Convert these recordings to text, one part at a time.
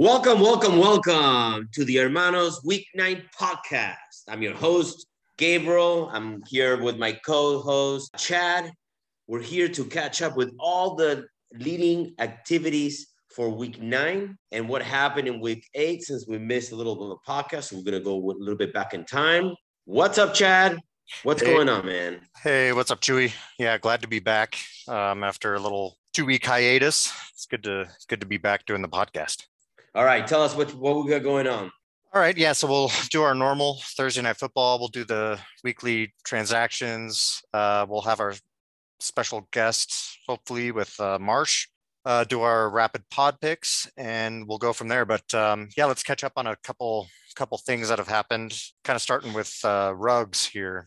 Welcome, welcome, welcome to the Hermanos Weeknight Podcast. I'm your host, Gabriel. I'm here with my co host, Chad. We're here to catch up with all the leading activities for week nine and what happened in week eight since we missed a little bit of the podcast. So we're going to go a little bit back in time. What's up, Chad? What's Hey. going on, man? Hey, what's up, Chewy? Yeah, glad to be back um, after a little two week hiatus. It's good to it's good to be back doing the podcast. All right, tell us what, what we got going on. All right, yeah, so we'll do our normal Thursday night football. We'll do the weekly transactions. Uh, we'll have our special guests, hopefully with uh, Marsh. Uh, do our rapid pod picks, and we'll go from there. But um, yeah, let's catch up on a couple couple things that have happened. Kind of starting with uh, Ruggs here.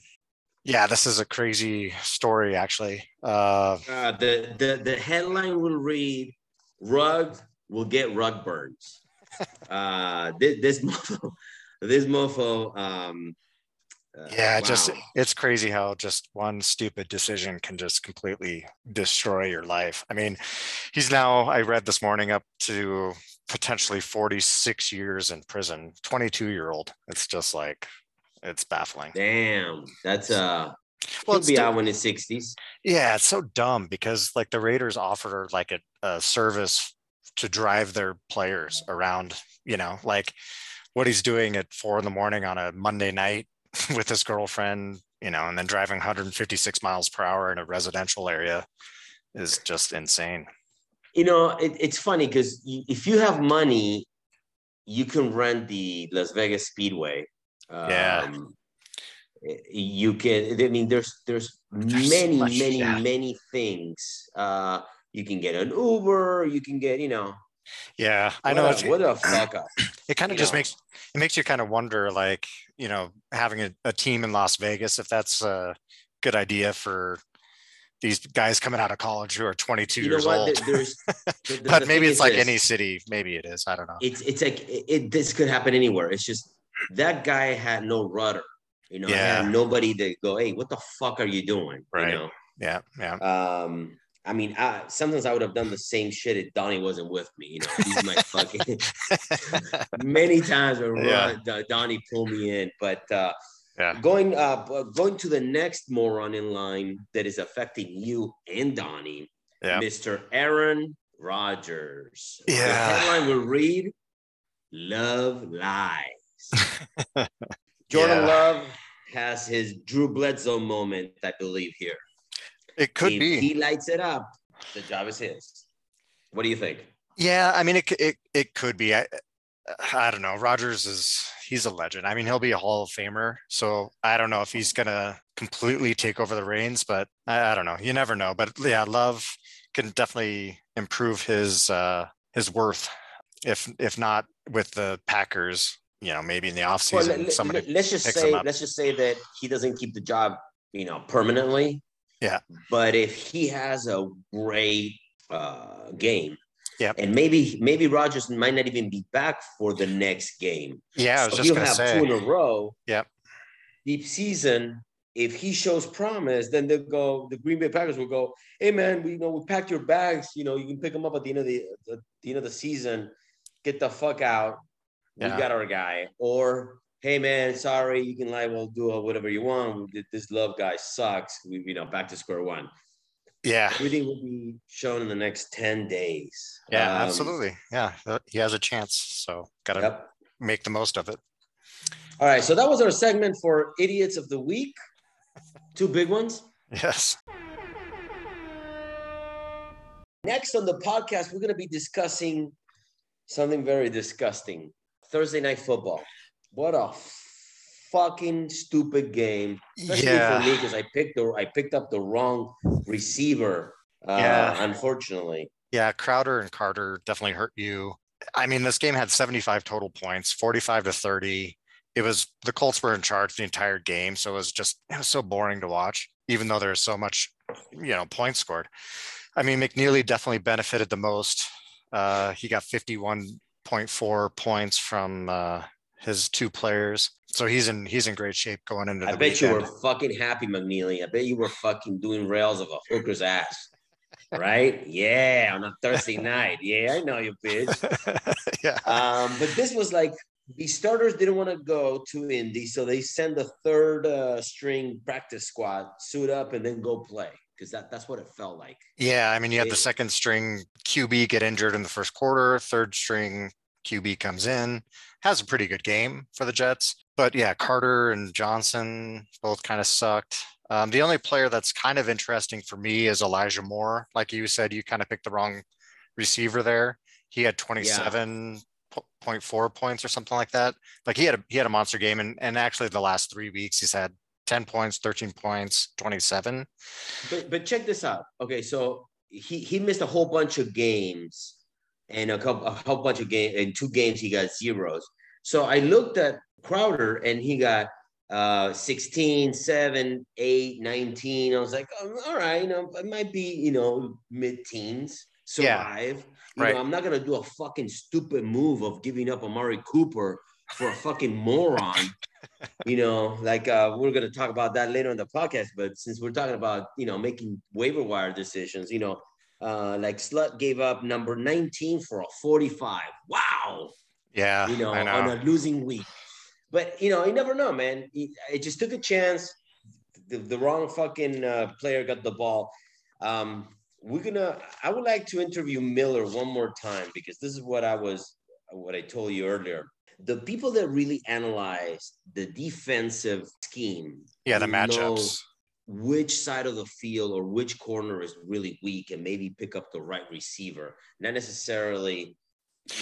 Yeah, this is a crazy story, actually. Uh, Uh, the, the, the headline will read Rug will get rug burns. Uh, this, this mofo, this mofo, um, uh, Yeah, it just it's crazy how just one stupid decision can just completely destroy your life. I mean, he's now I read this morning up to potentially 46 years in prison. 22 year old. It's just like it's baffling. Damn, that's uh, Well, he'll be out in his sixties. Yeah, it's so dumb because like the Raiders offer like a, a service to drive their players around, you know, like what he's doing at four in the morning on a Monday night with his girlfriend, you know, and then driving 156 miles per hour in a residential area is just insane. You know, it, it's funny because if you have money, you can rent the Las Vegas Speedway. Yeah. Um, you can. I mean, there's there's, There's so many, much, many, yeah. many things. Uh, you can get an Uber. You can get, you know, Yeah, I what know. a- It's, what a fuck up. it kind of just know. makes it makes you kind of wonder, like, you know, having a, a team in Las Vegas, if that's a good idea for these guys coming out of college who are 22 You know years what? old. There- There's, the- the- but maybe it's like this. any city. Maybe it is. I don't know. it's it's like it, it- this could happen anywhere. It's just that guy had no rudder. You know, Yeah. had nobody to go, hey, what the fuck are you doing? Right. You know. Yeah, yeah, Um, I mean, I, sometimes I would have done the same shit if Donnie wasn't with me. You know, he's my fucking many times where Yeah. Ron- Donnie pulled me in, but uh, Yeah. going uh going to the next moron in line that is affecting you and Donnie, Yeah. Mr. Aaron Rodgers. The Yeah. headline will read Love Lies. Jordan Yeah. Love has his Drew Bledsoe moment, I believe, here. It could if be. he lights it up, the job is his. What do you think? Yeah, I mean, it it it could be. I I don't know. Rodgers is he's a legend. I mean, he'll be a Hall of Famer. So I don't know if he's gonna completely take over the reins, but I, I don't know. You never know. But yeah, Love can definitely improve his uh his worth. If if not with the Packers, you know, maybe in the offseason, let- somebody. let's just say let's just say that he doesn't keep the job, you know, permanently. Yeah. But if he has a great uh, game, yeah, and maybe maybe Rodgers might not even be back for the next game. Yeah, I was So just he'll have say. two in a row. Yeah. Deep season. If he shows promise, then they'll go. The Green Bay Packers will go. Hey man, we you know we packed your bags. You know you can pick them up at the end of the at the end of the season. Get the fuck out. We got our guy. Or hey man, sorry, you can lie. We'll do whatever you want. This love guy sucks. We you know back to square one. Yeah, Everything will be shown in the next ten days. yeah, Um, absolutely. Yeah, uh, he has a chance. So gotta Yep. make the most of it. All right. So that was our segment for idiots of the week. Two big ones. Yes. Next on the podcast, we're going to be discussing something very disgusting Thursday night football. What a fucking stupid game, especially Yeah. for me because I picked the I picked up the wrong receiver. Uh, Yeah. unfortunately. Yeah, Crowder and Carter definitely hurt you. I mean, this game had 75 total points, 45 to 30. It was the Colts were in charge the entire game, so it was just it was so boring to watch, even though there's so much, you know, points scored. I mean, McNeely definitely benefited the most. Uh, he got 51.4 points from uh, his two players, so he's in he's in great shape going into the I bet you were fucking happy, McNeely. I bet you were fucking doing rails of a hooker's ass. right? Yeah, on a Thursday night. Yeah, I know you, bitch. yeah. Um, but this was like the starters didn't want to go to Indy, so they send the third uh, string practice squad, suit up, and then go play because that, that's what it felt like. Yeah, I mean, you had the second string QB get injured in the first quarter, third string QB comes in, has a pretty good game for the Jets. But yeah, Carter and Johnson both kind of sucked. Um, the only player that's kind of interesting for me is Elijah Moore. Like you said, you kind of picked the wrong receiver there. He had 27.4 points or something like that. Like he had a he had a monster game, and and actually the last three weeks he's had 10 points, 13 points, 27. But but check this out. Okay, so he he missed a whole bunch of games, and a couple a whole bunch of games in two games he got zeros. So I looked at Crowder and he got uh 16 7 8 19 i was like oh, all right you know it might be you know mid-teens Yeah, survive you right. know i'm not gonna do a fucking stupid move of giving up amari cooper for a fucking moron you know like uh we're gonna talk about that later in the podcast but since we're talking about you know making waiver wire decisions you know uh like slut gave up number 19 for a 45 wow Yeah, you know, know. on a losing week. But you know, you never know, man. It just took a chance. The, the wrong fucking uh, player got the ball. Um, we're gonna. I would like to interview Miller one more time because this is what I was, what I told you earlier. The people that really analyze the defensive scheme, yeah, the matchups. Which side of the field or which corner is really weak, and maybe pick up the right receiver. Not necessarily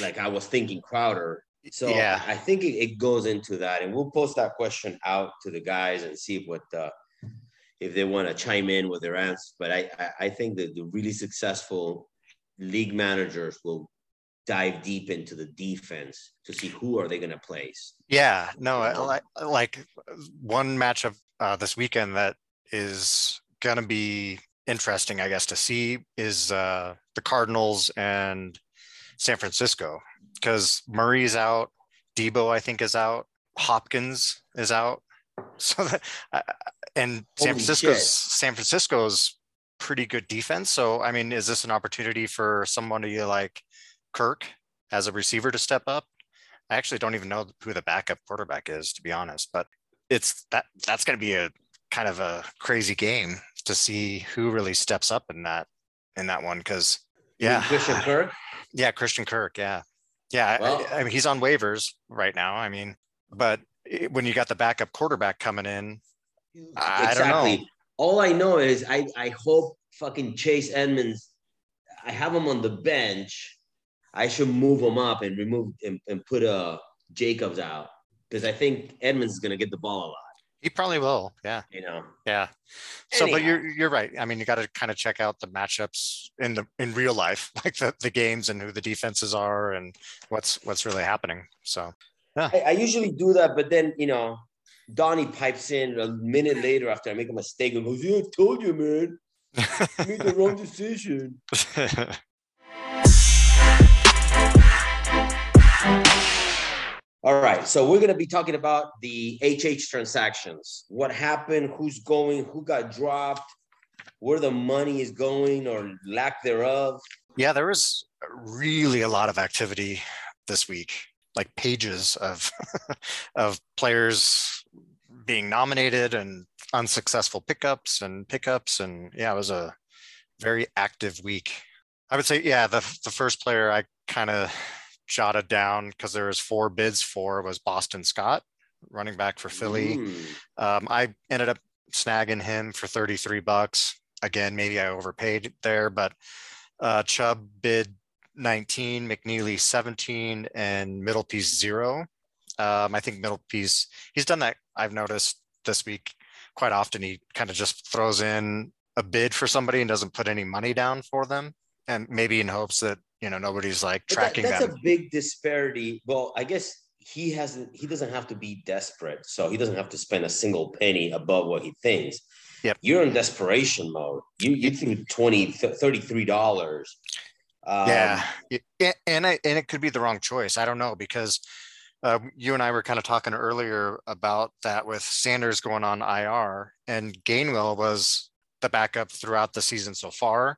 like I was thinking Crowder. So yeah, I think it, it goes into that, and we'll post that question out to the guys and see what uh, if they want to chime in with their answers. But I, I I think that the really successful league managers will dive deep into the defense to see who are they going to place. yeah. No, you I, know? like like one matchup uh, this weekend that is gonna be interesting, I guess, to see is uh, the Cardinals and San Francisco because Murray's out, Deebo I think is out, Hopkins is out, so that uh, and San Holy Francisco's shit. San Francisco's pretty good defense. So I mean, is this an opportunity for somebody like Kirk as a receiver to step up? I actually don't even know who the backup quarterback is, to be honest. But it's that that's going to be a kind of a crazy game to see who really steps up in that in that one. Because yeah, Christian Kirk. yeah, Christian Kirk, yeah, yeah. I- Well- I, I mean, he's on waivers right now. I mean, but when you got the backup quarterback coming in, I don't know. All I know is I I hope fucking Chase Edmonds. I have him on the bench. I should move him up and remove and, and put uh Jacobs out because I think Edmonds is gonna get the ball a lot. He probably will. Yeah, You know. yeah. So, but you're you're right. I mean, you got to kind of check out the matchups in the in real life, like the the games and who the defenses are and what's what's really happening. So I, I usually do that, but then you know, Donnie pipes in a minute later after I make a mistake and goes, "Yeah, I told you, man, you made the wrong decision." All right, so we're gonna be talking about the HH transactions. What happened? Who's going? Who got dropped? Where the money is going or lack thereof? Yeah, there was really a lot of activity this week, like pages of of players being nominated and unsuccessful pickups and pickups and yeah, it was a very active week. I would say yeah, the the first player I kind of jotted down because there was four bids for was Boston Scott, running back for Philly. Hmm. Um, I ended up snagging him for 33 bucks. Again, maybe I overpaid there, but uh, Chubb bid 19, McNeely 17, and Middle Piece zero. Um, I think Middle Piece, he's done that, I've noticed this week quite often. He kind of just throws in a bid for somebody and doesn't put any money down for them. And maybe in hopes that, you know, nobody's like tracking that- that's them. a big disparity. Well, I guess he hasn't. He doesn't have to be desperate, so he doesn't have to spend a single penny above what he thinks. Yep. You're in desperation mode. You you threw 20 33 dollars. Um, yeah, and I, and it could be the wrong choice. I don't know because uh, you and I were kind of talking earlier about that with Sanders going on IR and Gainwell was the backup throughout the season so far.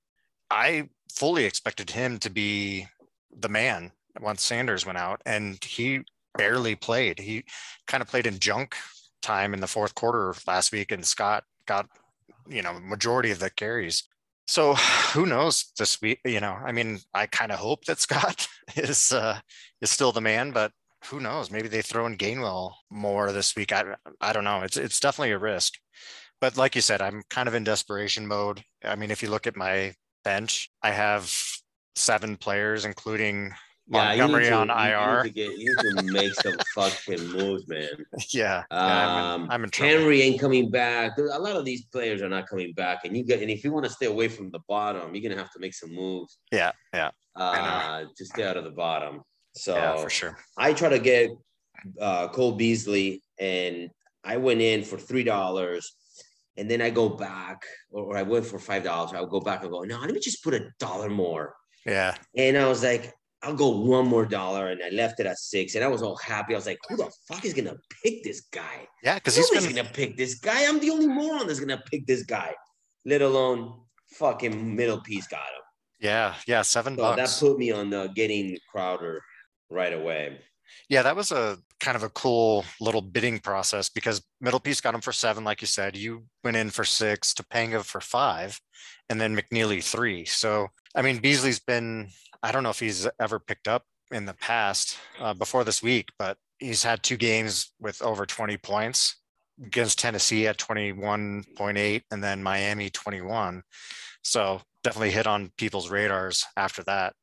I fully expected him to be the man once Sanders went out, and he barely played. He kind of played in junk time in the fourth quarter last week, and Scott got you know majority of the carries. So who knows this week? You know, I mean, I kind of hope that Scott is uh, is still the man, but who knows? Maybe they throw in Gainwell more this week. I I don't know. It's it's definitely a risk. But like you said, I'm kind of in desperation mode. I mean, if you look at my bench, I have seven players, including Montgomery to, on IR. You need, to get, you need to make some fucking moves, man. Yeah, yeah um, I'm, in, I'm in trouble. Henry ain't coming back. A lot of these players are not coming back, and you get and if you want to stay away from the bottom, you're gonna have to make some moves. Yeah, yeah. Uh, to stay out of the bottom. So yeah, for sure. I try to get uh, Cole Beasley, and I went in for three dollars and then I go back, or, I went for five dollars. I would go back and go, no, let me just put a dollar more. Yeah. And I was like, I'll go one more dollar, and I left it at six, and I was all happy. I was like, who the fuck is gonna pick this guy? Yeah, because he's been... gonna pick this guy. I'm the only moron that's gonna pick this guy, let alone fucking middle piece got him. Yeah, yeah, seven so bucks. That put me on uh, getting Crowder right away. Yeah, that was a kind of a cool little bidding process because middle piece got him for seven, like you said. You went in for six, Topanga for five, and then McNeely three. So I mean, Beasley's been I don't know if he's ever picked up in the past uh, before this week, but he's had two games with over 20 points against Tennessee at 21.8 and then Miami 21. So definitely hit on people's radars after that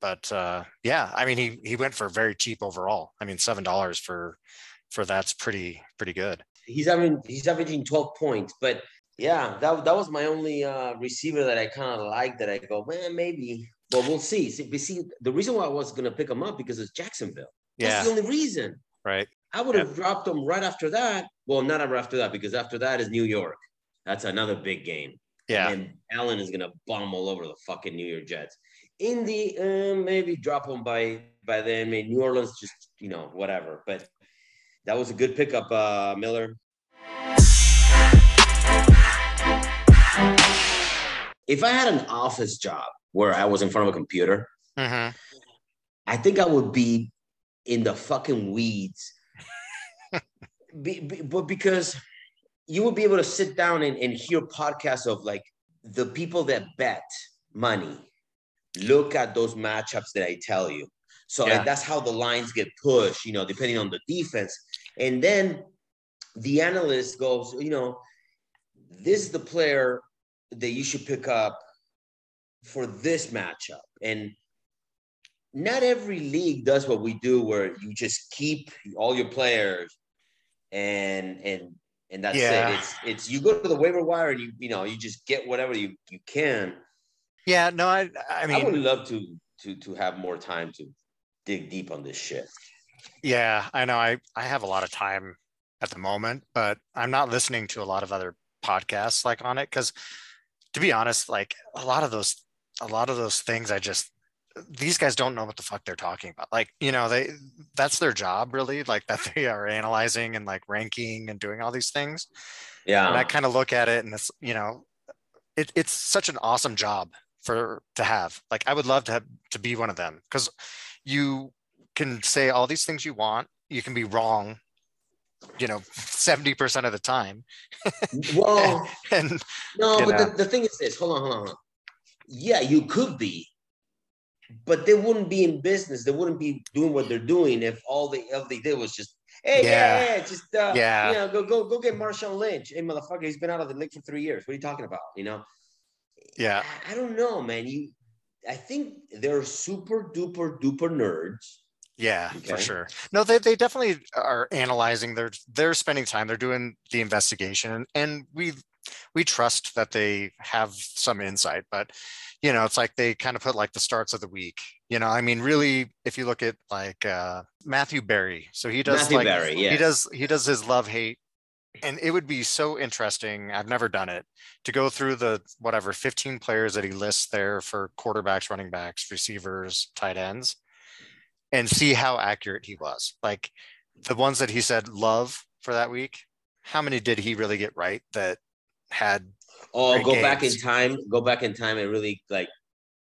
but uh, yeah, I mean, he he went for very cheap overall. I mean, seven dollars for for that's pretty pretty good. He's having he's averaging twelve points, but yeah, that that was my only uh, receiver that I kind of like. That I go, man, maybe. But we'll see. see. See, the reason why I was gonna pick him up because it's Jacksonville. That's yeah. the only reason. Right. I would have yeah. dropped him right after that. Well, not ever after that because after that is New York. That's another big game. Yeah. And Allen is gonna bomb all over the fucking New York Jets. Indy, um, maybe drop them by by then. Maybe New Orleans, just you know, whatever. But that was a good pickup, uh, Miller. If I had an office job where I was in front of a computer, mm-hmm. I think I would be in the fucking weeds. be, be, but because you would be able to sit down and, and hear podcasts of like the people that bet money look at those matchups that I tell you. So yeah. that's how the lines get pushed, you know, depending on the defense. And then the analyst goes, you know, this is the player that you should pick up for this matchup. And not every league does what we do where you just keep all your players and and and that's yeah. it. It's it's you go to the waiver wire and you you know you just get whatever you you can. Yeah, no, I I mean I would love to to to have more time to dig deep on this shit. Yeah, I know. I I have a lot of time at the moment, but I'm not listening to a lot of other podcasts like on it because to be honest, like a lot of those a lot of those things I just these guys don't know what the fuck they're talking about. Like, you know, they that's their job really, like that they are analyzing and like ranking and doing all these things. Yeah. And I kind of look at it and it's, you know, it, it's such an awesome job for to have. Like I would love to have to be one of them because you can say all these things you want. You can be wrong, you know, 70% of the time. Well, and, and no, but the, the thing is this hold on, hold on, hold on. Yeah, you could be, but they wouldn't be in business. They wouldn't be doing what they're doing if all they all they did was just Hey, yeah, yeah, yeah just uh, yeah, you know, go go go get Marshawn Lynch. Hey, motherfucker, he's been out of the league for three years. What are you talking about? You know, yeah. I, don't know, man. You, I think they're super duper duper nerds. Yeah, okay. for sure. No, they, they definitely are analyzing. They're they're spending time. They're doing the investigation, and, and we we trust that they have some insight. But you know, it's like they kind of put like the starts of the week. You know, I mean, really, if you look at like uh, Matthew Berry, so he does Matthew like Berry, yeah. he does he does his love hate and it would be so interesting i've never done it to go through the whatever 15 players that he lists there for quarterbacks running backs receivers tight ends and see how accurate he was like the ones that he said love for that week how many did he really get right that had Oh, go back in time. Go back in time and really like.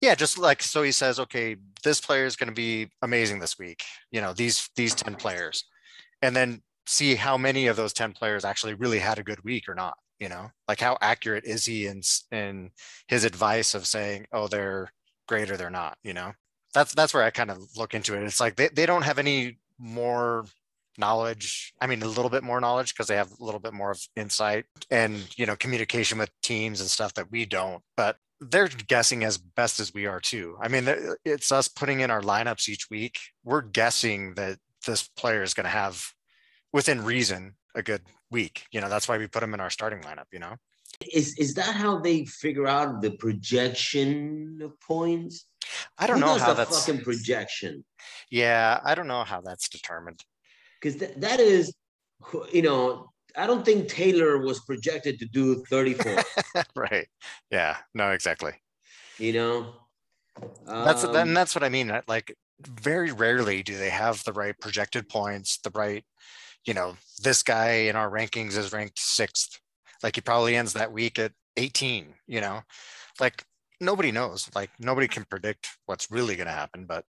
Yeah, just like so he says, okay, this player is going to be amazing this week. You know, these these 10 players. And then see how many of those 10 players actually really had a good week or not, you know? Like how accurate is he in in his advice of saying, "Oh, they're great or they're not," you know? That's that's where I kind of look into it. It's like they, they don't have any more knowledge. I mean, a little bit more knowledge because they have a little bit more of insight and, you know, communication with teams and stuff that we don't. But they're guessing as best as we are too. I mean, it's us putting in our lineups each week. We're guessing that this player is going to have, within reason, a good week. You know, that's why we put him in our starting lineup. You know, Is is that how they figure out the projection of points? I don't Who know how that's. fucking projection. Yeah, I don't know how that's determined. because th- that is, you know, I don't think Taylor was projected to do 34. right. Yeah. No. Exactly. you know, That's Um, then that's what I mean. Like very rarely do they have the right projected points, the right, you know, this guy in our rankings is ranked sixth. Like he probably ends that week at 18, you know, like nobody knows. Like nobody can predict what's really going to happen. But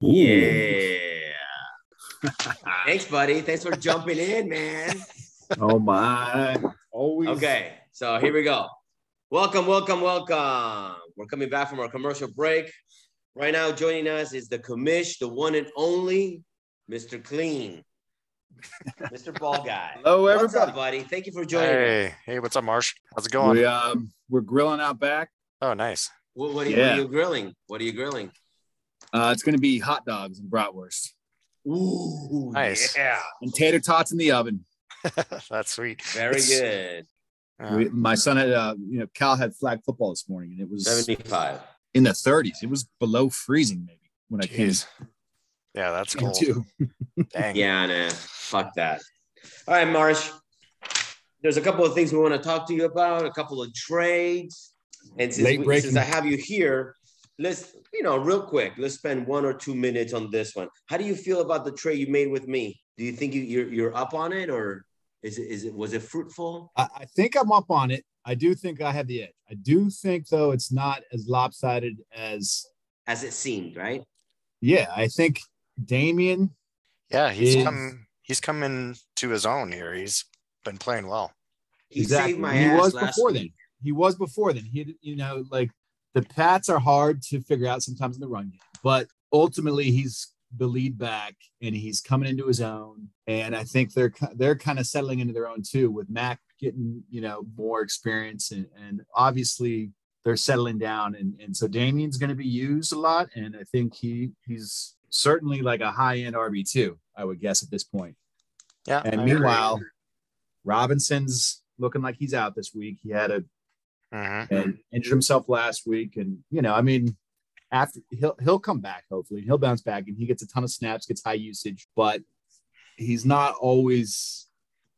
yeah. Thanks, buddy. Thanks for jumping in, man. Oh my! Always. Okay, so here we go. Welcome, welcome, welcome. We're coming back from our commercial break. Right now, joining us is the commish, the one and only Mr. Clean, Mr. Ball Guy. Hello, What's up, everybody. buddy? Thank you for joining. us. hey, hey, what's up, Marsh? How's it going? We um we're grilling out back. Oh, nice. What, what, are you, what are you grilling? What are you grilling? Uh, it's gonna be hot dogs and bratwurst Ooh, Nice. Yeah, and tater tots in the oven. That's sweet. very It's- good. Uh, We, my son had uh you know Cal had flag football this morning and it was 75. in the 30s. It was below freezing maybe when I came Yeah, that's came cool. to. Dang. Yeah, nah, fuck that. All right, Marsh. There's a couple of things we want to talk to you about, a couple of trades. And since, Late we, since I have you here, let's, you know, real quick, let's spend one or two minutes on this one. How do you feel about the trade you made with me? Do you think you, you're you're up on it or is it is it was it fruitful? I, I think I'm up on it. I do think I have the edge. I do think though it's not as lopsided as As it seemed, right? yeah. I think Damien Yeah, he's is- come he's come in to his own here. He's been playing well. He exactly. saved my he ass was last before week. then. He was before then. He, you know, like the Pats are hard to figure out sometimes in the run game, but ultimately he's the lead back and he's coming into his own. And I think they're they're kind of settling into their own too, with Mac getting you know more experience and and obviously they're settling down. And and so Damien's going to be used a lot, and I think he he's certainly like a high end RB two. I would guess at this point. Yeah. And meanwhile, Robinson's looking like he's out this week. He had a Mhm. and injured himself last week, and you know, I mean, after he'll he'll come back hopefully. He'll bounce back, and he gets a ton of snaps, gets high usage, but he's not always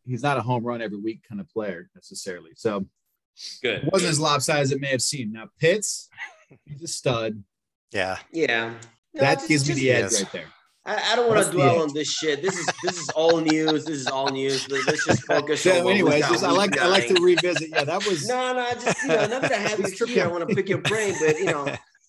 he's not a home run every week kind of player necessarily. So Good. it wasn't as lopsided as it may have seemed. Now Pitts, he's a stud. Yeah. Yeah. No, that just- gives me the edge yes. right there. I, I don't want to dwell on this shit. This is this is all news. This is all news. Let- Let's just focus. So, what we anyways, just, I week like I like to revisit. Yeah, that was No, no, I just you know, now that I have you It's here, I want to pick your brain, but you know,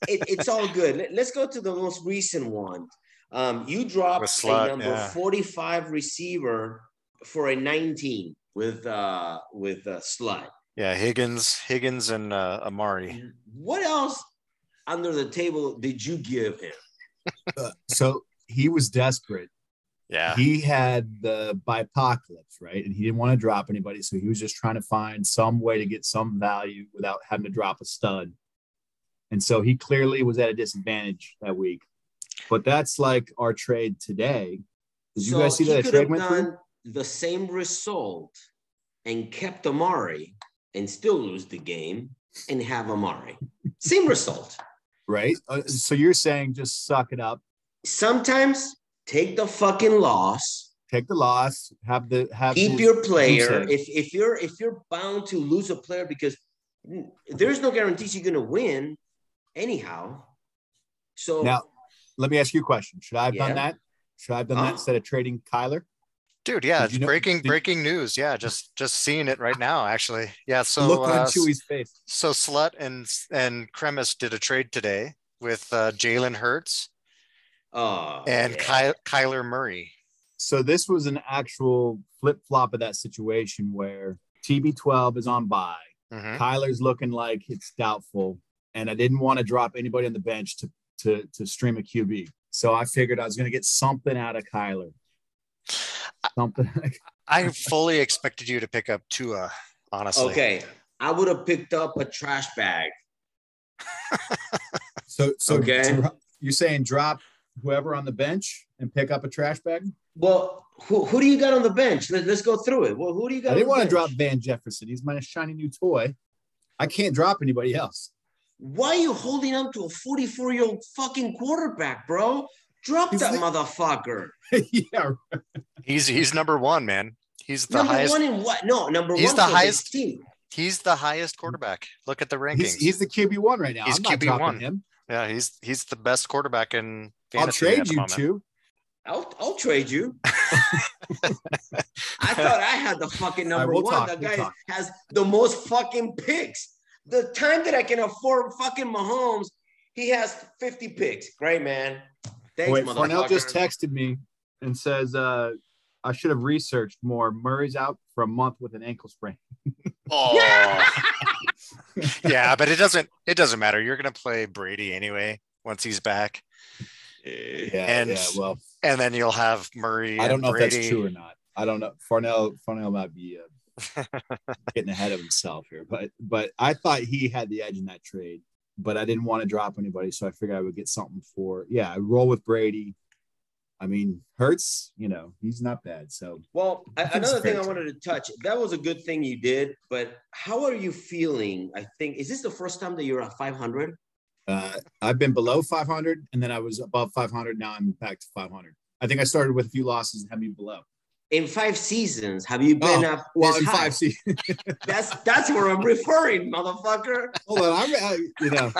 it, it's all good. Let, us go to the most recent one. Um, you dropped With Slut, a number yeah. 45 receiver for a 19 with uh with uh, slut. Yeah. Higgins, Higgins and uh, Amari. What else under the table did you give him? uh, so he was desperate. Yeah. he had the bipocalypse, right? And he didn't want to drop anybody. So he was just trying to find some way to get some value without having to drop a stud. And so he clearly was at a disadvantage that week. But that's like our trade today. Did you So guys see that trade went through? done the same result and kept Amari and still lose the game and have Amari. Same result. Right. Uh, so you're saying just suck it up, Sometimes take the fucking loss. take the loss, have the have keep his your player. If if you're if you're bound to lose a player because there's no guarantees you're gonna win anyhow. So Now, let me ask you a question. Should I have Yeah. done that? Should I have done that Uh. instead of trading Kyler? Dude, yeah, Did you know- breaking breaking news. Yeah, just just seeing it right now. Actually, yeah. So Look uh, on Chewy's face. so Slut and and Kremis did a trade today with uh, Jalen Hurts Oh, and yeah. Ky- Kyler Murray. So this was an actual flip flop of that situation where TB12 is on bye. Mhm. Kyler's looking like it's doubtful, and I didn't want to drop anybody on the bench to to to stream a QB. So I figured I was going to get something out of Kyler. Something. I fully expected you to pick up Tua. Honestly, Okay, I would have picked up a trash bag. so so Okay. dro- you're saying drop whoever on the bench and pick up a trash bag? Well, who, who do you got on the bench? Let, us go through it. Well, who do you got? I didn't on the want to drop Van Jefferson. He's my shiny new toy. I can't drop anybody else. Why are you holding on to a 44 year old fucking quarterback, bro? Drop He's that the- motherfucker. yeah, he's he's number one, man. He's the number highest. one in what? No, number He's one He's the highest- team. He's the highest quarterback. Look at the rankings. he's, he's the QB one right now. He's I'm QB1. him. yeah, he's he's the best quarterback in I'll fantasy at trade the you moment. two. I'll, I'll trade you. I thought I had the fucking All right, number we'll one. talk, That we'll guy talk. has the most fucking picks. The time that I can afford fucking Mahomes, he has 50 picks. Great, man. Thanks, Wait. Farnell just texted me and says uh, I should have researched more. Murray's out for a month with an ankle sprain. Oh, yeah, but it doesn't it doesn't matter. You're gonna play Brady anyway once he's back, Yeah, And- yeah. Well, and then you'll have Murray. I don't and know if that's true or not. I don't know. Farnell Farnell might be uh, getting ahead of himself here, but but I thought he had the edge in that trade, but I didn't want to drop anybody, so I figured I would get something for yeah. I roll with Brady. I mean, Hurts, you know, he's not bad. So Well, another thing I wanted to touch. That was a good thing you did, but how are you feeling? I think is this the first time that you're at 500? uh, I've been below 500, and then I was above 500. Now I'm back to 500. I think I started with a few losses and had me below. In five seasons, have you been Oh, up? Well, this in high? five seasons. That's that's where I'm referring, motherfucker. Hold on, I'm, I, you know,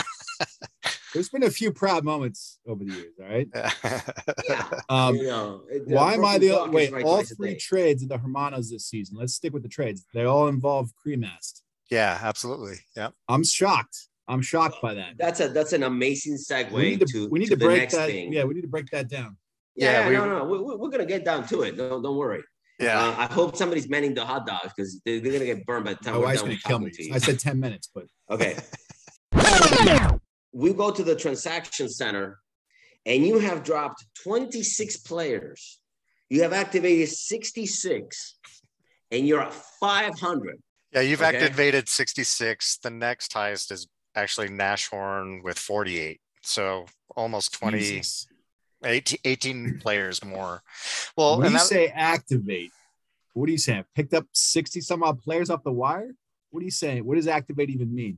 there's been a few proud moments over the years. All right. Yeah. Um, you know, why am I the wait? right all three day. trades of the Hermanos this season. Let's stick with the trades. They all involve Cremast. yeah, absolutely. Yeah. I'm shocked. I'm shocked by that. That's a that's an amazing segue we need to, to, we need to to, the break next that. thing. Yeah, we need to break that down. Yeah, Yeah, we- no, no, we, we- we're gonna get down to it. Don't don't worry. Yeah. Uh, I hope somebody's manning the hot dogs because they're, they're gonna get burned by the time My we're wife's done gonna kill me. to. I said 10 minutes, but Okay. we go to the transaction center and you have dropped 26 players. You have activated 66 and you're at 500. Yeah, you've Okay. activated 66. The next highest is actually Nashorn with 48. So almost 20, Jesus. 18, 18 players more. Well, when and you that, say activate, what are you saying? Picked up 60 some odd players off the wire? What are you saying? What does activate even mean?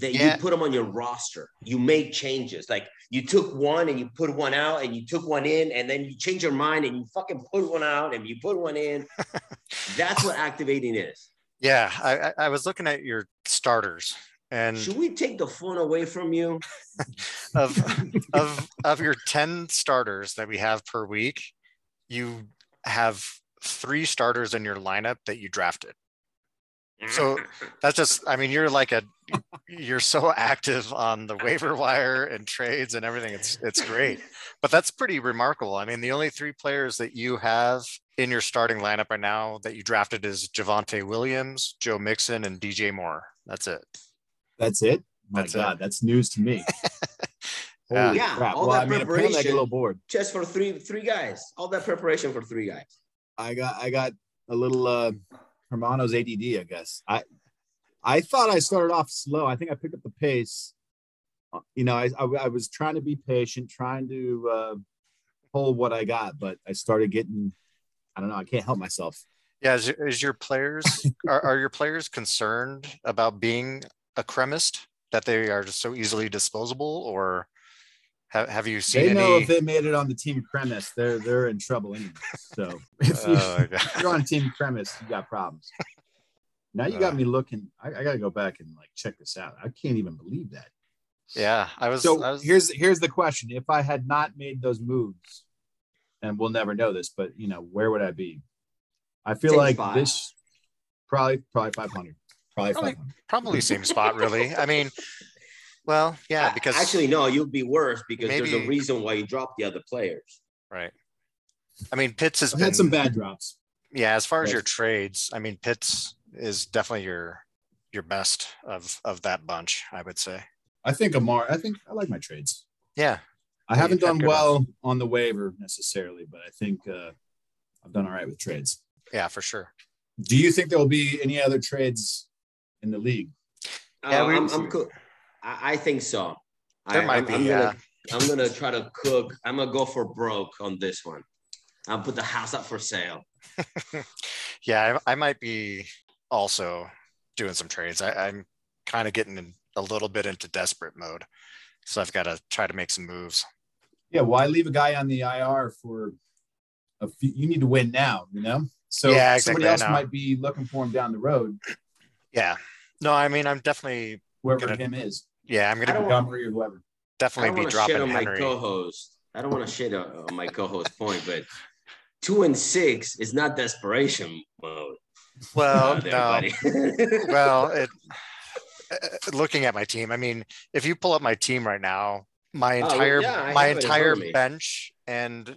That Yeah. you put them on your roster. You make changes. Like you took one and you put one out and you took one in and then you change your mind and you fucking put one out and you put one in. That's what activating is. yeah, I, I- I was looking at your starters and Should we take the phone away from you? of of of your 10 starters that we have per week, you have three starters in your lineup that you drafted. So that's just I mean, you're like a you're so active on the waiver wire and trades and everything. It's it's great. But that's pretty remarkable. I mean, the only three players that you have in your starting lineup right now that you drafted is Javonte Williams, Joe Mixon, and DJ Moore. That's it. That's it? My That's it. That's news to me. Yeah. Holy Yeah, crap. all Well, that I mean, apparently I get a preparation- little bored. just for three three guys. All that preparation for three guys. I got I got a little uh Hermanos ADD, I guess. I I thought I started off slow. I think I picked up the pace. Uh, You know, I I, I was trying to be patient, trying to uh, hold what I got, but I started getting. I don't know. I can't help myself. Yeah, is, is your players are, are your players concerned about being a cremist that they are just so easily disposable, or have, have you seen They know any? if they made it on the team premise, they're they're in trouble anyway. So if, you, Oh, my God. if you're on team premise, you got problems. Now you got Uh. me looking. I, I got to go back and like check this out. I can't even believe that. yeah, I was. So I was here's here's the question: If I had not made those moves, and we'll never know this, but you know, where would I be? I feel Same like spot. this probably probably 500. Probably Probably- Probably same spot, really. I mean, well, yeah, because actually, no, you'll be worse because there's a reason why you dropped the other players. right. I mean, Pitts has I've been had some bad drops. Yeah, as far as your trades, I mean, Pitts is definitely your your best of of that bunch, I would say. I think Amar. I think I like my trades. Yeah, I Yeah, haven't done good well on the waiver necessarily, but I think uh, I've done all right with trades. yeah, for sure. Do you think there will be any other trades in the league? Yeah, Uh, we- I'm, I'm cool. I, I think so. There I, might I'm, be, I'm yeah. Gonna, I'm gonna try to cook. I'm gonna go for broke on this one. I'll put the house up for sale. Yeah, I, I might be also doing some trades. I, I'm kind of getting in a little bit into desperate mode, so I've got to try to make some moves. Yeah, why leave a guy on the IR for a few? You need to win now, you know. So Yeah, somebody exactly, I else might be looking for him down the road, Yeah, no, I mean, I'm definitely, whoever Gonna- him is, yeah, I'm gonna Montgomery or whoever. Definitely be want shit dropping on my co-host. I don't want to shit on, on my co-host point, but two and six is not desperation mode. Well, there, no, well, it, uh, looking at my team, I mean, if you pull up my team right now, my Oh, entire yeah, my have it in entire front of me. bench and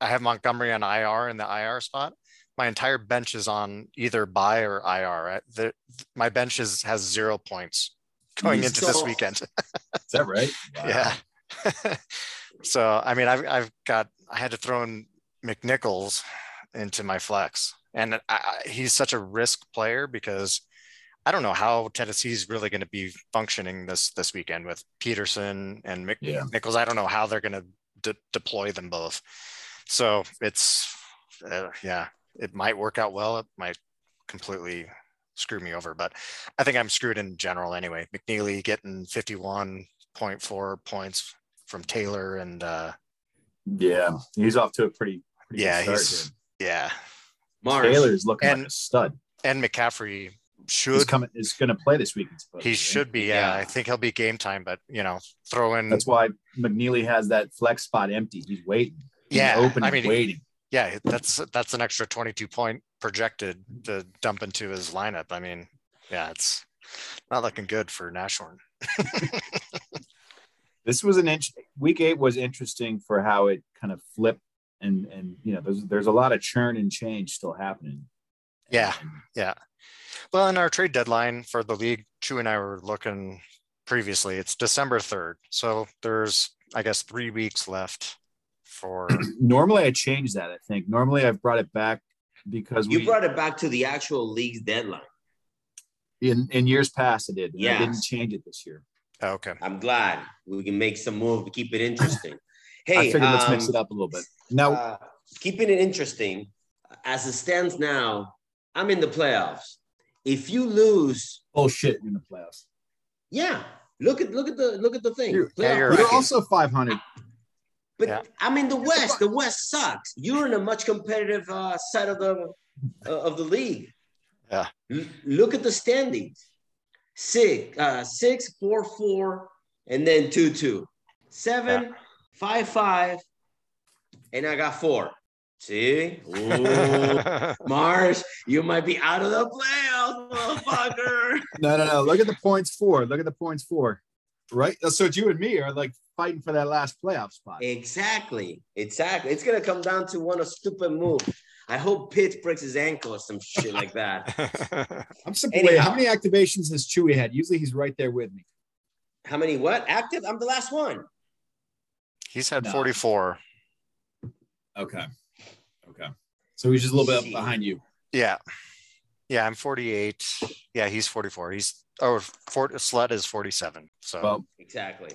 I have Montgomery on IR in the IR spot. My entire bench is on either buy or IR. The, my bench is has zero points going into this weekend. Is that right? Wow. Yeah. so I mean, I've I've got I had to throw in McNichols into my flex, and I, I, he's such a risk player because I don't know how Tennessee's really going to be functioning this this weekend with Peterson and Mc, Yeah. Nichols. I don't know how they're going to de- deploy them both. So it's uh, yeah, it might work out well. It might completely screw me over, but I think I'm screwed in general anyway. McNeely getting 51.4 points from Taylor and uh Yeah, he's off to a pretty, pretty Yeah, good he's- start. yeah, Marsh. Taylor's looking And- like a stud. and McCaffrey He's should coming. Is going to play this weekend. supposedly, he right? should be yeah, Yeah. I think he'll be game time, but you know, throw in That's why McNeely has that flex spot empty. He's waiting. He's Yeah, open I mean, waiting. Yeah, that's that's an extra 22 point projected to dump into his lineup. I mean, yeah, it's not looking good for Nashorn. This was an inch. Week eight was interesting for how it kind of flipped, and and you know, there's there's a lot of churn and change still happening. Yeah. And- Yeah. Well, in our trade deadline for the league, Chu and I were looking previously. It's December 3rd. So there's, I guess, three weeks left for. normally I change that. I think normally I've brought it back because you we brought it back to the actual league's deadline. in in years past I did. and I didn't change it this year. oh, okay. I'm glad we can make some move to keep it interesting. I Hey, figured let's um, mix it up a little bit. Now, uh, keeping it interesting, as it stands now, I'm in the playoffs. If you lose, bullshit in the playoffs. yeah, look at look at the look at the thing. You're- yeah, you're You're also 500. But Yeah. I'm in the West. The West sucks. You're in a much competitive uh, side of the uh, of the league. Yeah. L- look at the standings. Six, uh, six, four, four, and then two, two. Seven, five, five, and I got four. See? Ooh. Mars, you might be out of the playoffs, motherfucker. No, no, no. Look at the points four. Look at the points for. Right. Uh, so it's you and me are like fighting for that last playoff spot. exactly. Exactly. It's gonna come down to one a stupid move. I hope Pitts breaks his ankle or some shit like that. I'm surprised. Wait, how many activations has Chewy had? Usually he's right there with me. How many what? Active? I'm the last one. He's had No. 44. Okay. Okay. So he's just a little bit behind you. Yeah. Yeah, I'm 48. Yeah, he's 44. He's, oh, Fort, Sled is 47. So, Well, Exactly.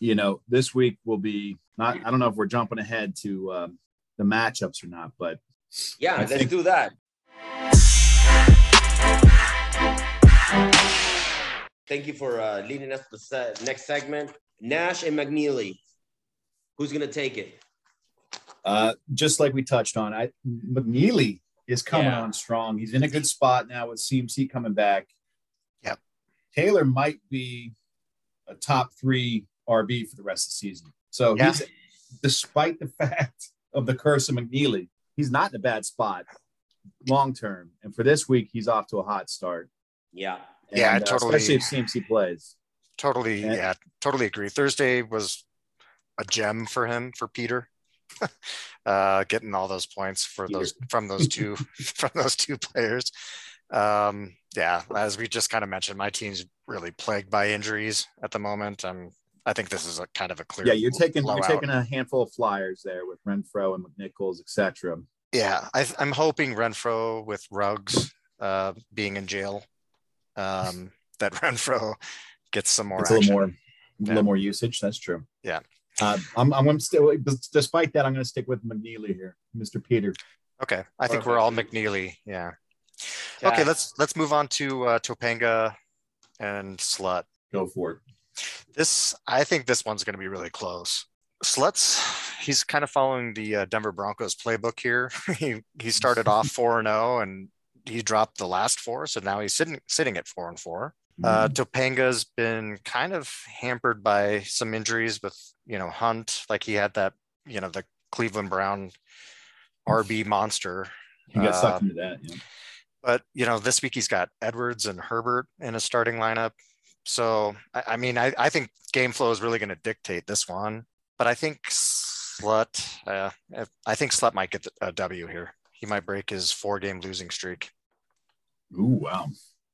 you know, this week will be not. I don't know if we're jumping ahead to um, the matchups or not, but Yeah, I let's think- do that. Thank you for uh, leading us to the se- next segment. Nash and McNeely. Who's gonna take it? uh, just like we touched on, I McNeely is coming Yeah. on strong. He's in a good spot now with CMC coming back. Yep. Taylor might be a top three RB for the rest of the season. So Yeah. he's, despite the fact of the curse of McNeely, he's not in a bad spot long term. And for this week, he's off to a hot start. Yeah. Yeah, And, uh, totally. Especially if CMC plays. Totally, And- yeah, totally agree. Thursday was a gem for him, for Peter. uh getting all those points for Peter. those from those two from those two players. Um yeah, as we just kind of mentioned, my team's really plagued by injuries at the moment. I'm I think this is a kind of a clear Yeah, you're taking blowout. you're taking a handful of flyers there with Renfrow and McNichols, etc. Yeah, I, I'm hoping Renfrow with Ruggs uh, being in jail, um, that Renfrow gets some more It's a little more, a little more usage. That's true. Yeah. Uh, I'm, I'm still, despite that, I'm going to stick with McNeely here, Mr. Peter. Okay, I think we're all McNeely. Yeah. Okay, let's let's move on to uh, Topanga and Slut. Go for it. This I think this one's going to be really close. Sluts, he's kind of following the uh, Denver Broncos playbook here. he he started off four and zero, and he dropped the last four, so now he's sitting sitting at four and four. Uh, Topanga's been kind of hampered by some injuries with, you know, Hunt, like he had that, you know, the Cleveland Brown RB monster. he got sucked uh, into that. Yeah. But, you know, this week he's got Edwards and Herbert in a starting lineup. So, I, I mean, I, I think game flow is really going to dictate this one. But I think Slut, uh, I think Slut might get a W here. He might break his four game losing streak. Ooh, wow.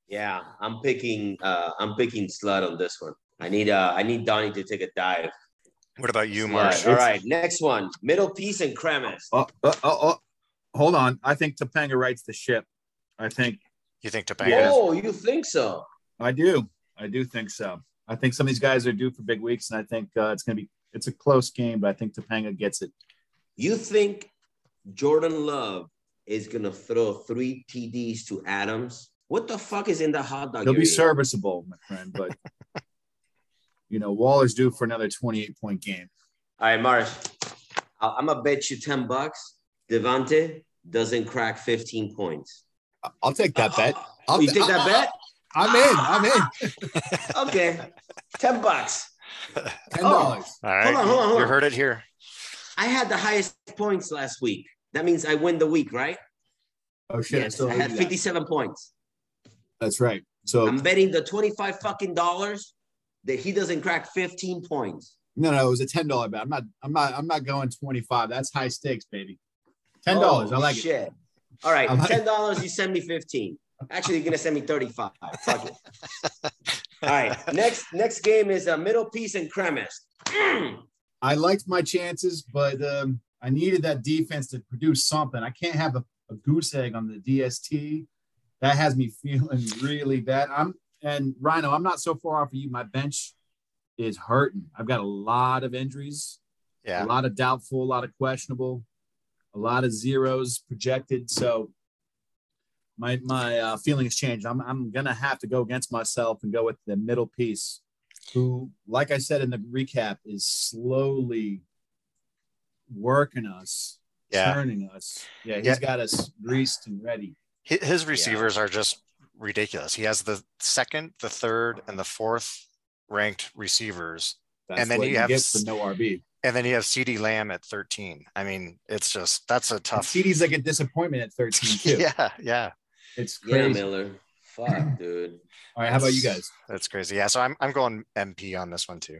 Yeah, I'm picking uh I'm picking slut on this one. I need uh I need Donnie to take a dive. What about you, Slut. Marsh? All right, next one. Middle piece and cremis. Oh, oh, oh, oh. Hold on. I think Topanga writes the ship. I think You think Topanga? Oh, you think so? I do. I do think so. I think some of these guys are due for big weeks, and I think uh, it's going to be it's a close game, but I think Topanga gets it. You think Jordan Love is gonna throw three TDs to Adams? What the fuck is in the hot dog? He'll be serviceable, my friend, but you know Waller's due for another 28 point game. All right, Marsh. I'm gonna bet you 10 bucks. Davante doesn't crack 15 points. I'll take that bet. Oh, I'll, you take that bet? I'm in. I'm in. Okay. 10 bucks. Ten oh. dollars. All right. Hold on, hold on, hold you heard it here. I had the highest points last week. That means I win the week, right? Oh shit! Yes, still I had you that. 57 points. That's right. So I'm betting the 25 fucking dollars that he doesn't crack 15 points. no, no, it was a ten dollar bet. I'm not. I'm not. I'm not going 25. That's high stakes, baby. Ten oh, dollars. I Holy like it. Shit. All right, I like it. ten dollars. You send me fifteen. Actually, you're gonna send me thirty-five. Fuck it. All right. Next, next game is a middle piece and cremis. I liked my chances, but um, I needed that defense to produce something. I can't have a, a goose egg on the DST. That has me feeling really bad. I'm and Rhino, I'm not so far off of you. My bench is hurting. I've got a lot of injuries, Yeah. a lot of doubtful, a lot of questionable, a lot of zeros projected. So my my uh, feeling has changed. I'm I'm gonna have to go against myself and go with the middle piece, who, like I said in the recap, is slowly working us, Yeah. turning us. Yeah, he's Yeah. got us greased and ready. His receivers are just ridiculous. He has the second, the third, and the fourth ranked receivers. That's And then you you have no RB. And then you have CeeDee Lamb at 13. I mean, it's just that's a And tough. CeeDee's like a disappointment at 13 too. Yeah, yeah. It's Yeah. Miller. Fuck, dude. All right, how about you guys? That's crazy. Yeah. So I'm I'm going MP on this one too.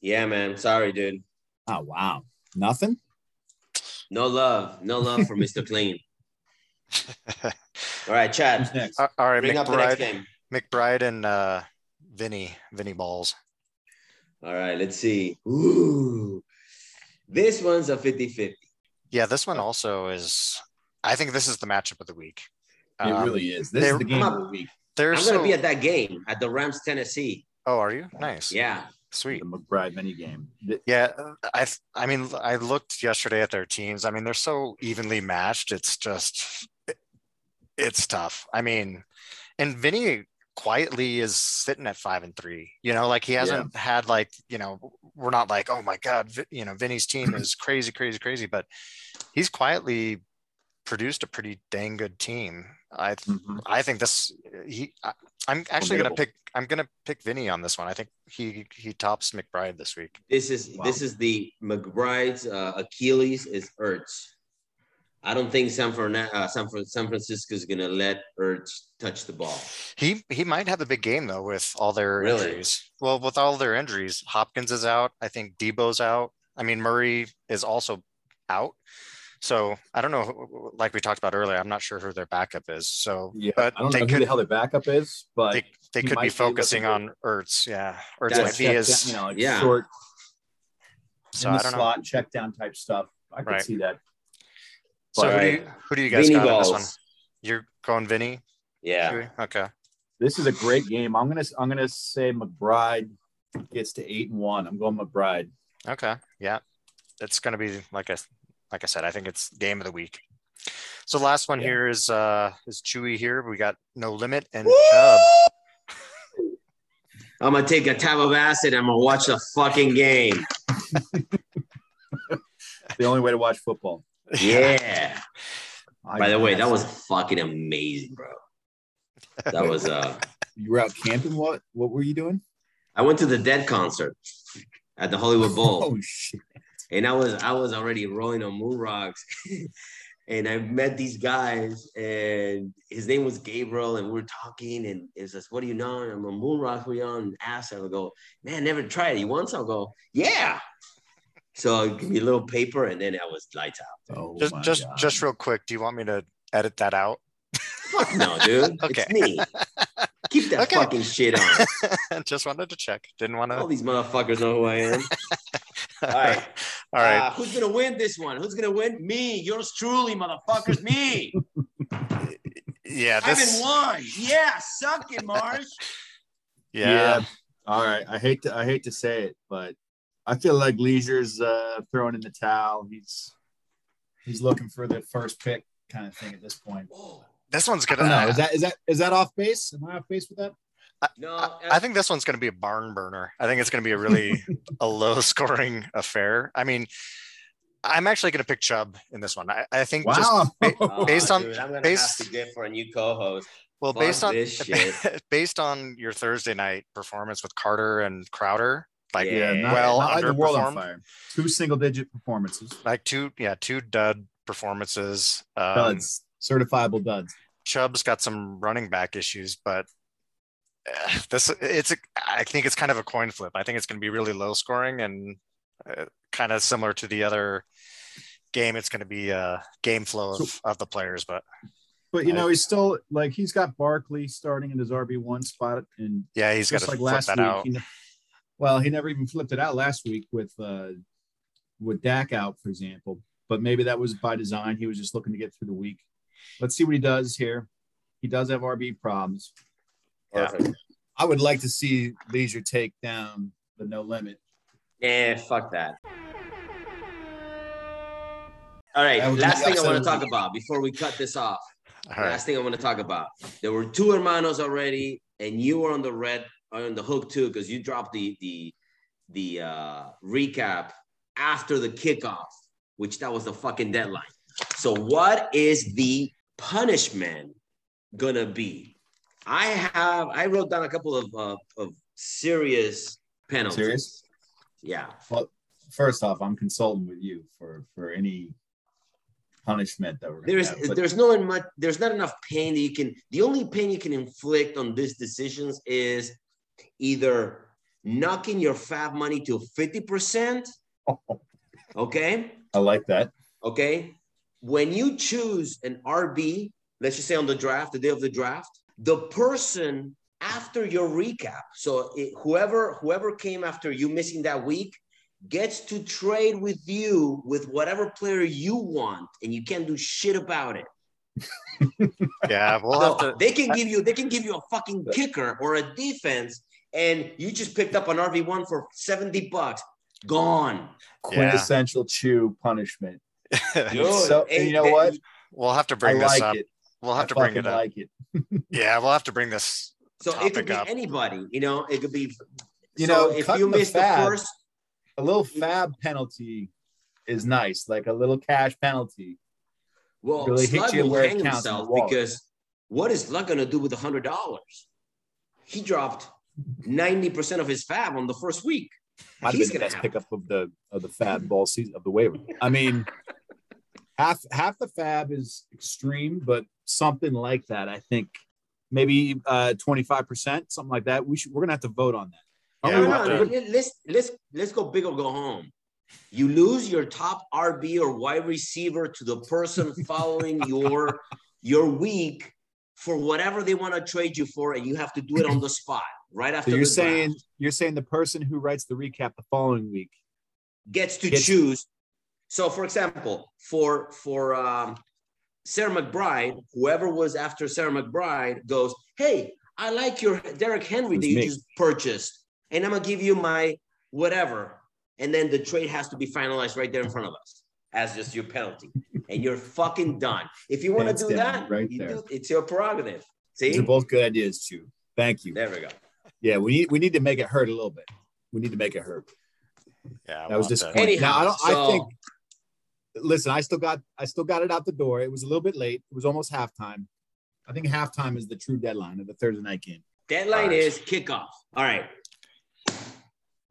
Yeah, man. Sorry, dude. Oh wow, nothing. No love. No love for Mr. Clean. All right, Who's Chad. next? Uh, All right, Bring up the next McBride, game. McBride and uh Vinny, Vinny Balls. All right, let's see. Ooh. This one's a 50-50. Yeah, this one also is I think this is the matchup of the week. It Um, really is. This is the game I'm of the week. I'm so, gonna be at that game at the Rams, Tennessee. Oh, are you? Nice. Yeah. Sweet. The McBride mini game. Yeah, uh, I I mean I looked yesterday at their teams. I mean they're so evenly matched. It's just it- it's tough. I mean, and Vinny quietly is sitting at five and three. You know, like he hasn't had like you know we're not like oh my god, you know Vinny's team is crazy, crazy, crazy, but he's quietly produced a pretty dang good team. I Mhm. I think this he I, I'm actually gonna pick I'm gonna pick Vinny on this one. I think he he tops McBride this week. This is Wow. this is the McBride's uh, Achilles is Ertz. I don't think San, Fern- uh, San, Fran- San Francisco is gonna let Ertz touch the ball. He he might have a big game though with all their Really? injuries. Well, with all their injuries, Hopkins is out. I think Deebo's out. I mean, Murray is also out. So I don't know. Like we talked about earlier, I'm not sure who their backup is. So, Yeah, but I don't they know who the hell their backup is, but they, they could be be focusing looking on Ertz. Yeah, Ertz That's might be his. you know, like yeah. short so in I the don't know. slot check down type stuff. I could Right. see that. So who do you who do you guys Vinny got in this one? You're going Vinny. Yeah. Chewy? Okay. This is a great game. I'm gonna I'm gonna say McBride gets to eight and one. I'm going McBride. Okay. Yeah. That's going to be like I like I said, I think it's game of the week. So last one Yeah. here is uh is Chewy here. We got no limit and Woo! Chubb. I'm gonna take a tab of acid. I'm gonna watch the fucking game. The only way to watch football. Yeah. By the way, that was fucking amazing, bro. That was uh. you were out camping. What what were you doing? I went to the Dead concert at the Hollywood Bowl. Oh shit! and I was I was already rolling on moon rocks, and I met these guys, and his name was Gabriel, and we are talking, and it says, "What do you know?" And I'm a moon rocks. We on acid. I go, "Man, never tried it. You once?" I'll go, "Yeah." So give me a little paper, and then I was lights out. Oh Just just God. just real quick, do you want me to edit that out? Fuck no, dude. Okay. It's me. Keep that Okay. fucking shit on. just wanted to check. Didn't want to All these motherfuckers know who I am. All right. All right. Uh, who's gonna win this one? Who's gonna win? Me. Yours truly, motherfuckers. Me. yeah, I've been won. Yeah, suck it, Marsh. yeah. All right. I hate to I hate to say it, but I feel like Leisure's uh, throwing in the towel. He's he's looking for the first pick kind of thing at this point. This one's I gonna don't. Is that is that is that off base? Am I off base with that? No, I, I think this one's going to be a barn burner. I think it's going to be a really a low scoring affair. I mean, I'm actually going to pick Chubb in this one. I, I think just Wow. Oh, based on- dude, I'm gonna based- have to get for a new co-host. well Fuck based on based on your Thursday night performance with Carter and Crowder, like Yeah. not, well not like the world on fire. Two single digit performances. like two yeah two dud performances. Um, Duds, certifiable duds. Chubb's got some running back issues, but uh, this it's a, I think it's kind of a coin flip. I think it's going to be really low scoring and uh, kind of similar to the other game. It's going to be a game flow of, of the players, but But you know, he's still like he's got Barkley starting in his RB one spot, and yeah, he's got to like flip last that week. out. He, well, he never even flipped it out last week with uh with Dak out, for example. But maybe that was by design. He was just looking to get through the week. Let's see what he does here. He does have RB problems. Yeah. Perfect. I would like to see Leisure take down the no limit. Yeah, fuck that. All right, That would be last thing I want to talk about before we cut this off. All right. Last thing I want to talk about. There were two hermanos already, and you were on the red on the hook too, because you dropped the the the uh recap after the kickoff, which that was the fucking deadline. So what is the punishment gonna be? I have I wrote down a couple of uh, of serious penalties. Serious? Yeah. Well, first off, I'm consulting with you for for any punishment that we're There's have, there's no much there's not enough pain that you can the only pain you can inflict on these decisions is either knocking your fab money to 50%. Okay. I like that. Okay. When you choose an RB, let's just say on the draft, the day of the draft, the person after your recap, so it, whoever whoever came after you missing that week gets to trade with you with whatever player you want, and you can't do shit about it. Yeah, we'll So to. they can give you they can give you a fucking kicker or a defense, and you just picked up an RB1 for 70 bucks. Gone. Quintessential chew punishment. Dude, So- and you know hey, what? we'll have to I bring this like up. it. We'll have I to bring it up. like it. Yeah, we'll have to bring this. So it could be up. anybody, you know, it could be You so know, if you miss the fab- first A little fab penalty is nice, like a little cash penalty. well really hit Slug you will where it hang counts in the himself because what is Slug gonna do with a hundred dollars? He dropped 90% of his fab on the first week. Might have He's been the gonna best have pickup of the of the fab ball season of the waiver. I mean, half half the fab is extreme, but something like that. I think maybe uh 25%, something like that. We should we're gonna have to vote on that. Yeah, no, no, no, let's let's let's go big or go home. You lose your top RB or wide receiver to the person following your your week for whatever they want to trade you for, and you have to do it on the spot right after. So you're the draft. saying you're saying the person who writes the recap the following week. gets to Gets- choose. So, for example, for for um, Sarah McBride, whoever was after Sarah McBride goes, "Hey, I like your Derrick Henry that you me. just purchased, and I'm gonna give you my whatever." And then the trade has to be finalized right there in front of us as just your penalty, and you're fucking done. If you want to do down, that, right you there. do, it's your prerogative. These See, are both good ideas too. Thank you. there we go. Yeah, we need we need to make it hurt a little bit. We need to make it hurt. Yeah, That was we'll disappointing. Anyhow, now I don't so- I think listen, I still got I still got it out the door. It was a little bit late. It was almost halftime. I think halftime is the true deadline of the Thursday night game. Deadline Alright. is kickoff. All right.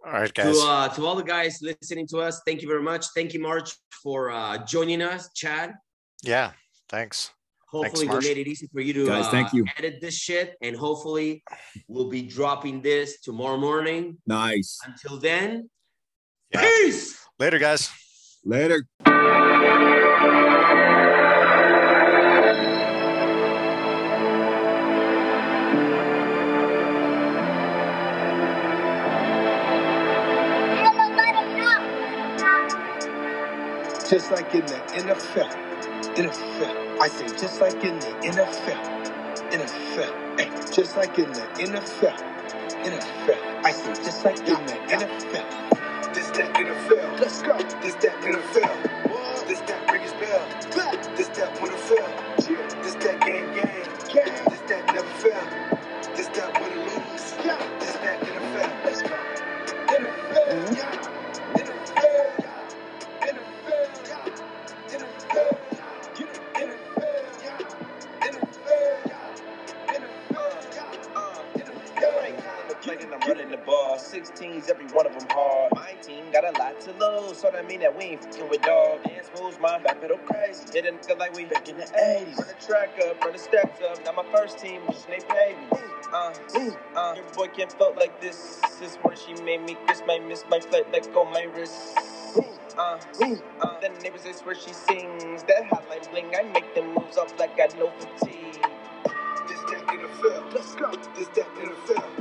All right, to guys. uh, to all the guys listening to us, thank you very much. Thank you, March, for uh, joining us. Chad, yeah, thanks. Hopefully we made it easy for you to Guys, uh, thank you. edit this shit, and hopefully we'll be dropping this tomorrow morning. Nice. Until then, Yeah. peace. Later, guys. Later. Just like in the NFL. NFL. I say just like in the NFL. NFL. Just like in the NFL. NFL. I say just like in the NFL. This that NFL. Let's go. This that NFL. This that British Bell. This that NFL. 16s, every one of them hard. My team got a lot to lose, so that mean that we ain't fucking with dog. Dance moves, my back pedal crazy. A nigga like we back in the 80s. Run the track up, run the steps up. Now my first team, they pay me. Uh, uh, your boy can't float like this. This where she made me kiss my miss my flight let go my wrist. Uh, uh, the neighbors is where she sings that hotline bling. I make them moves up like I know fatigue. This that NFL. Let's go. This that NFL.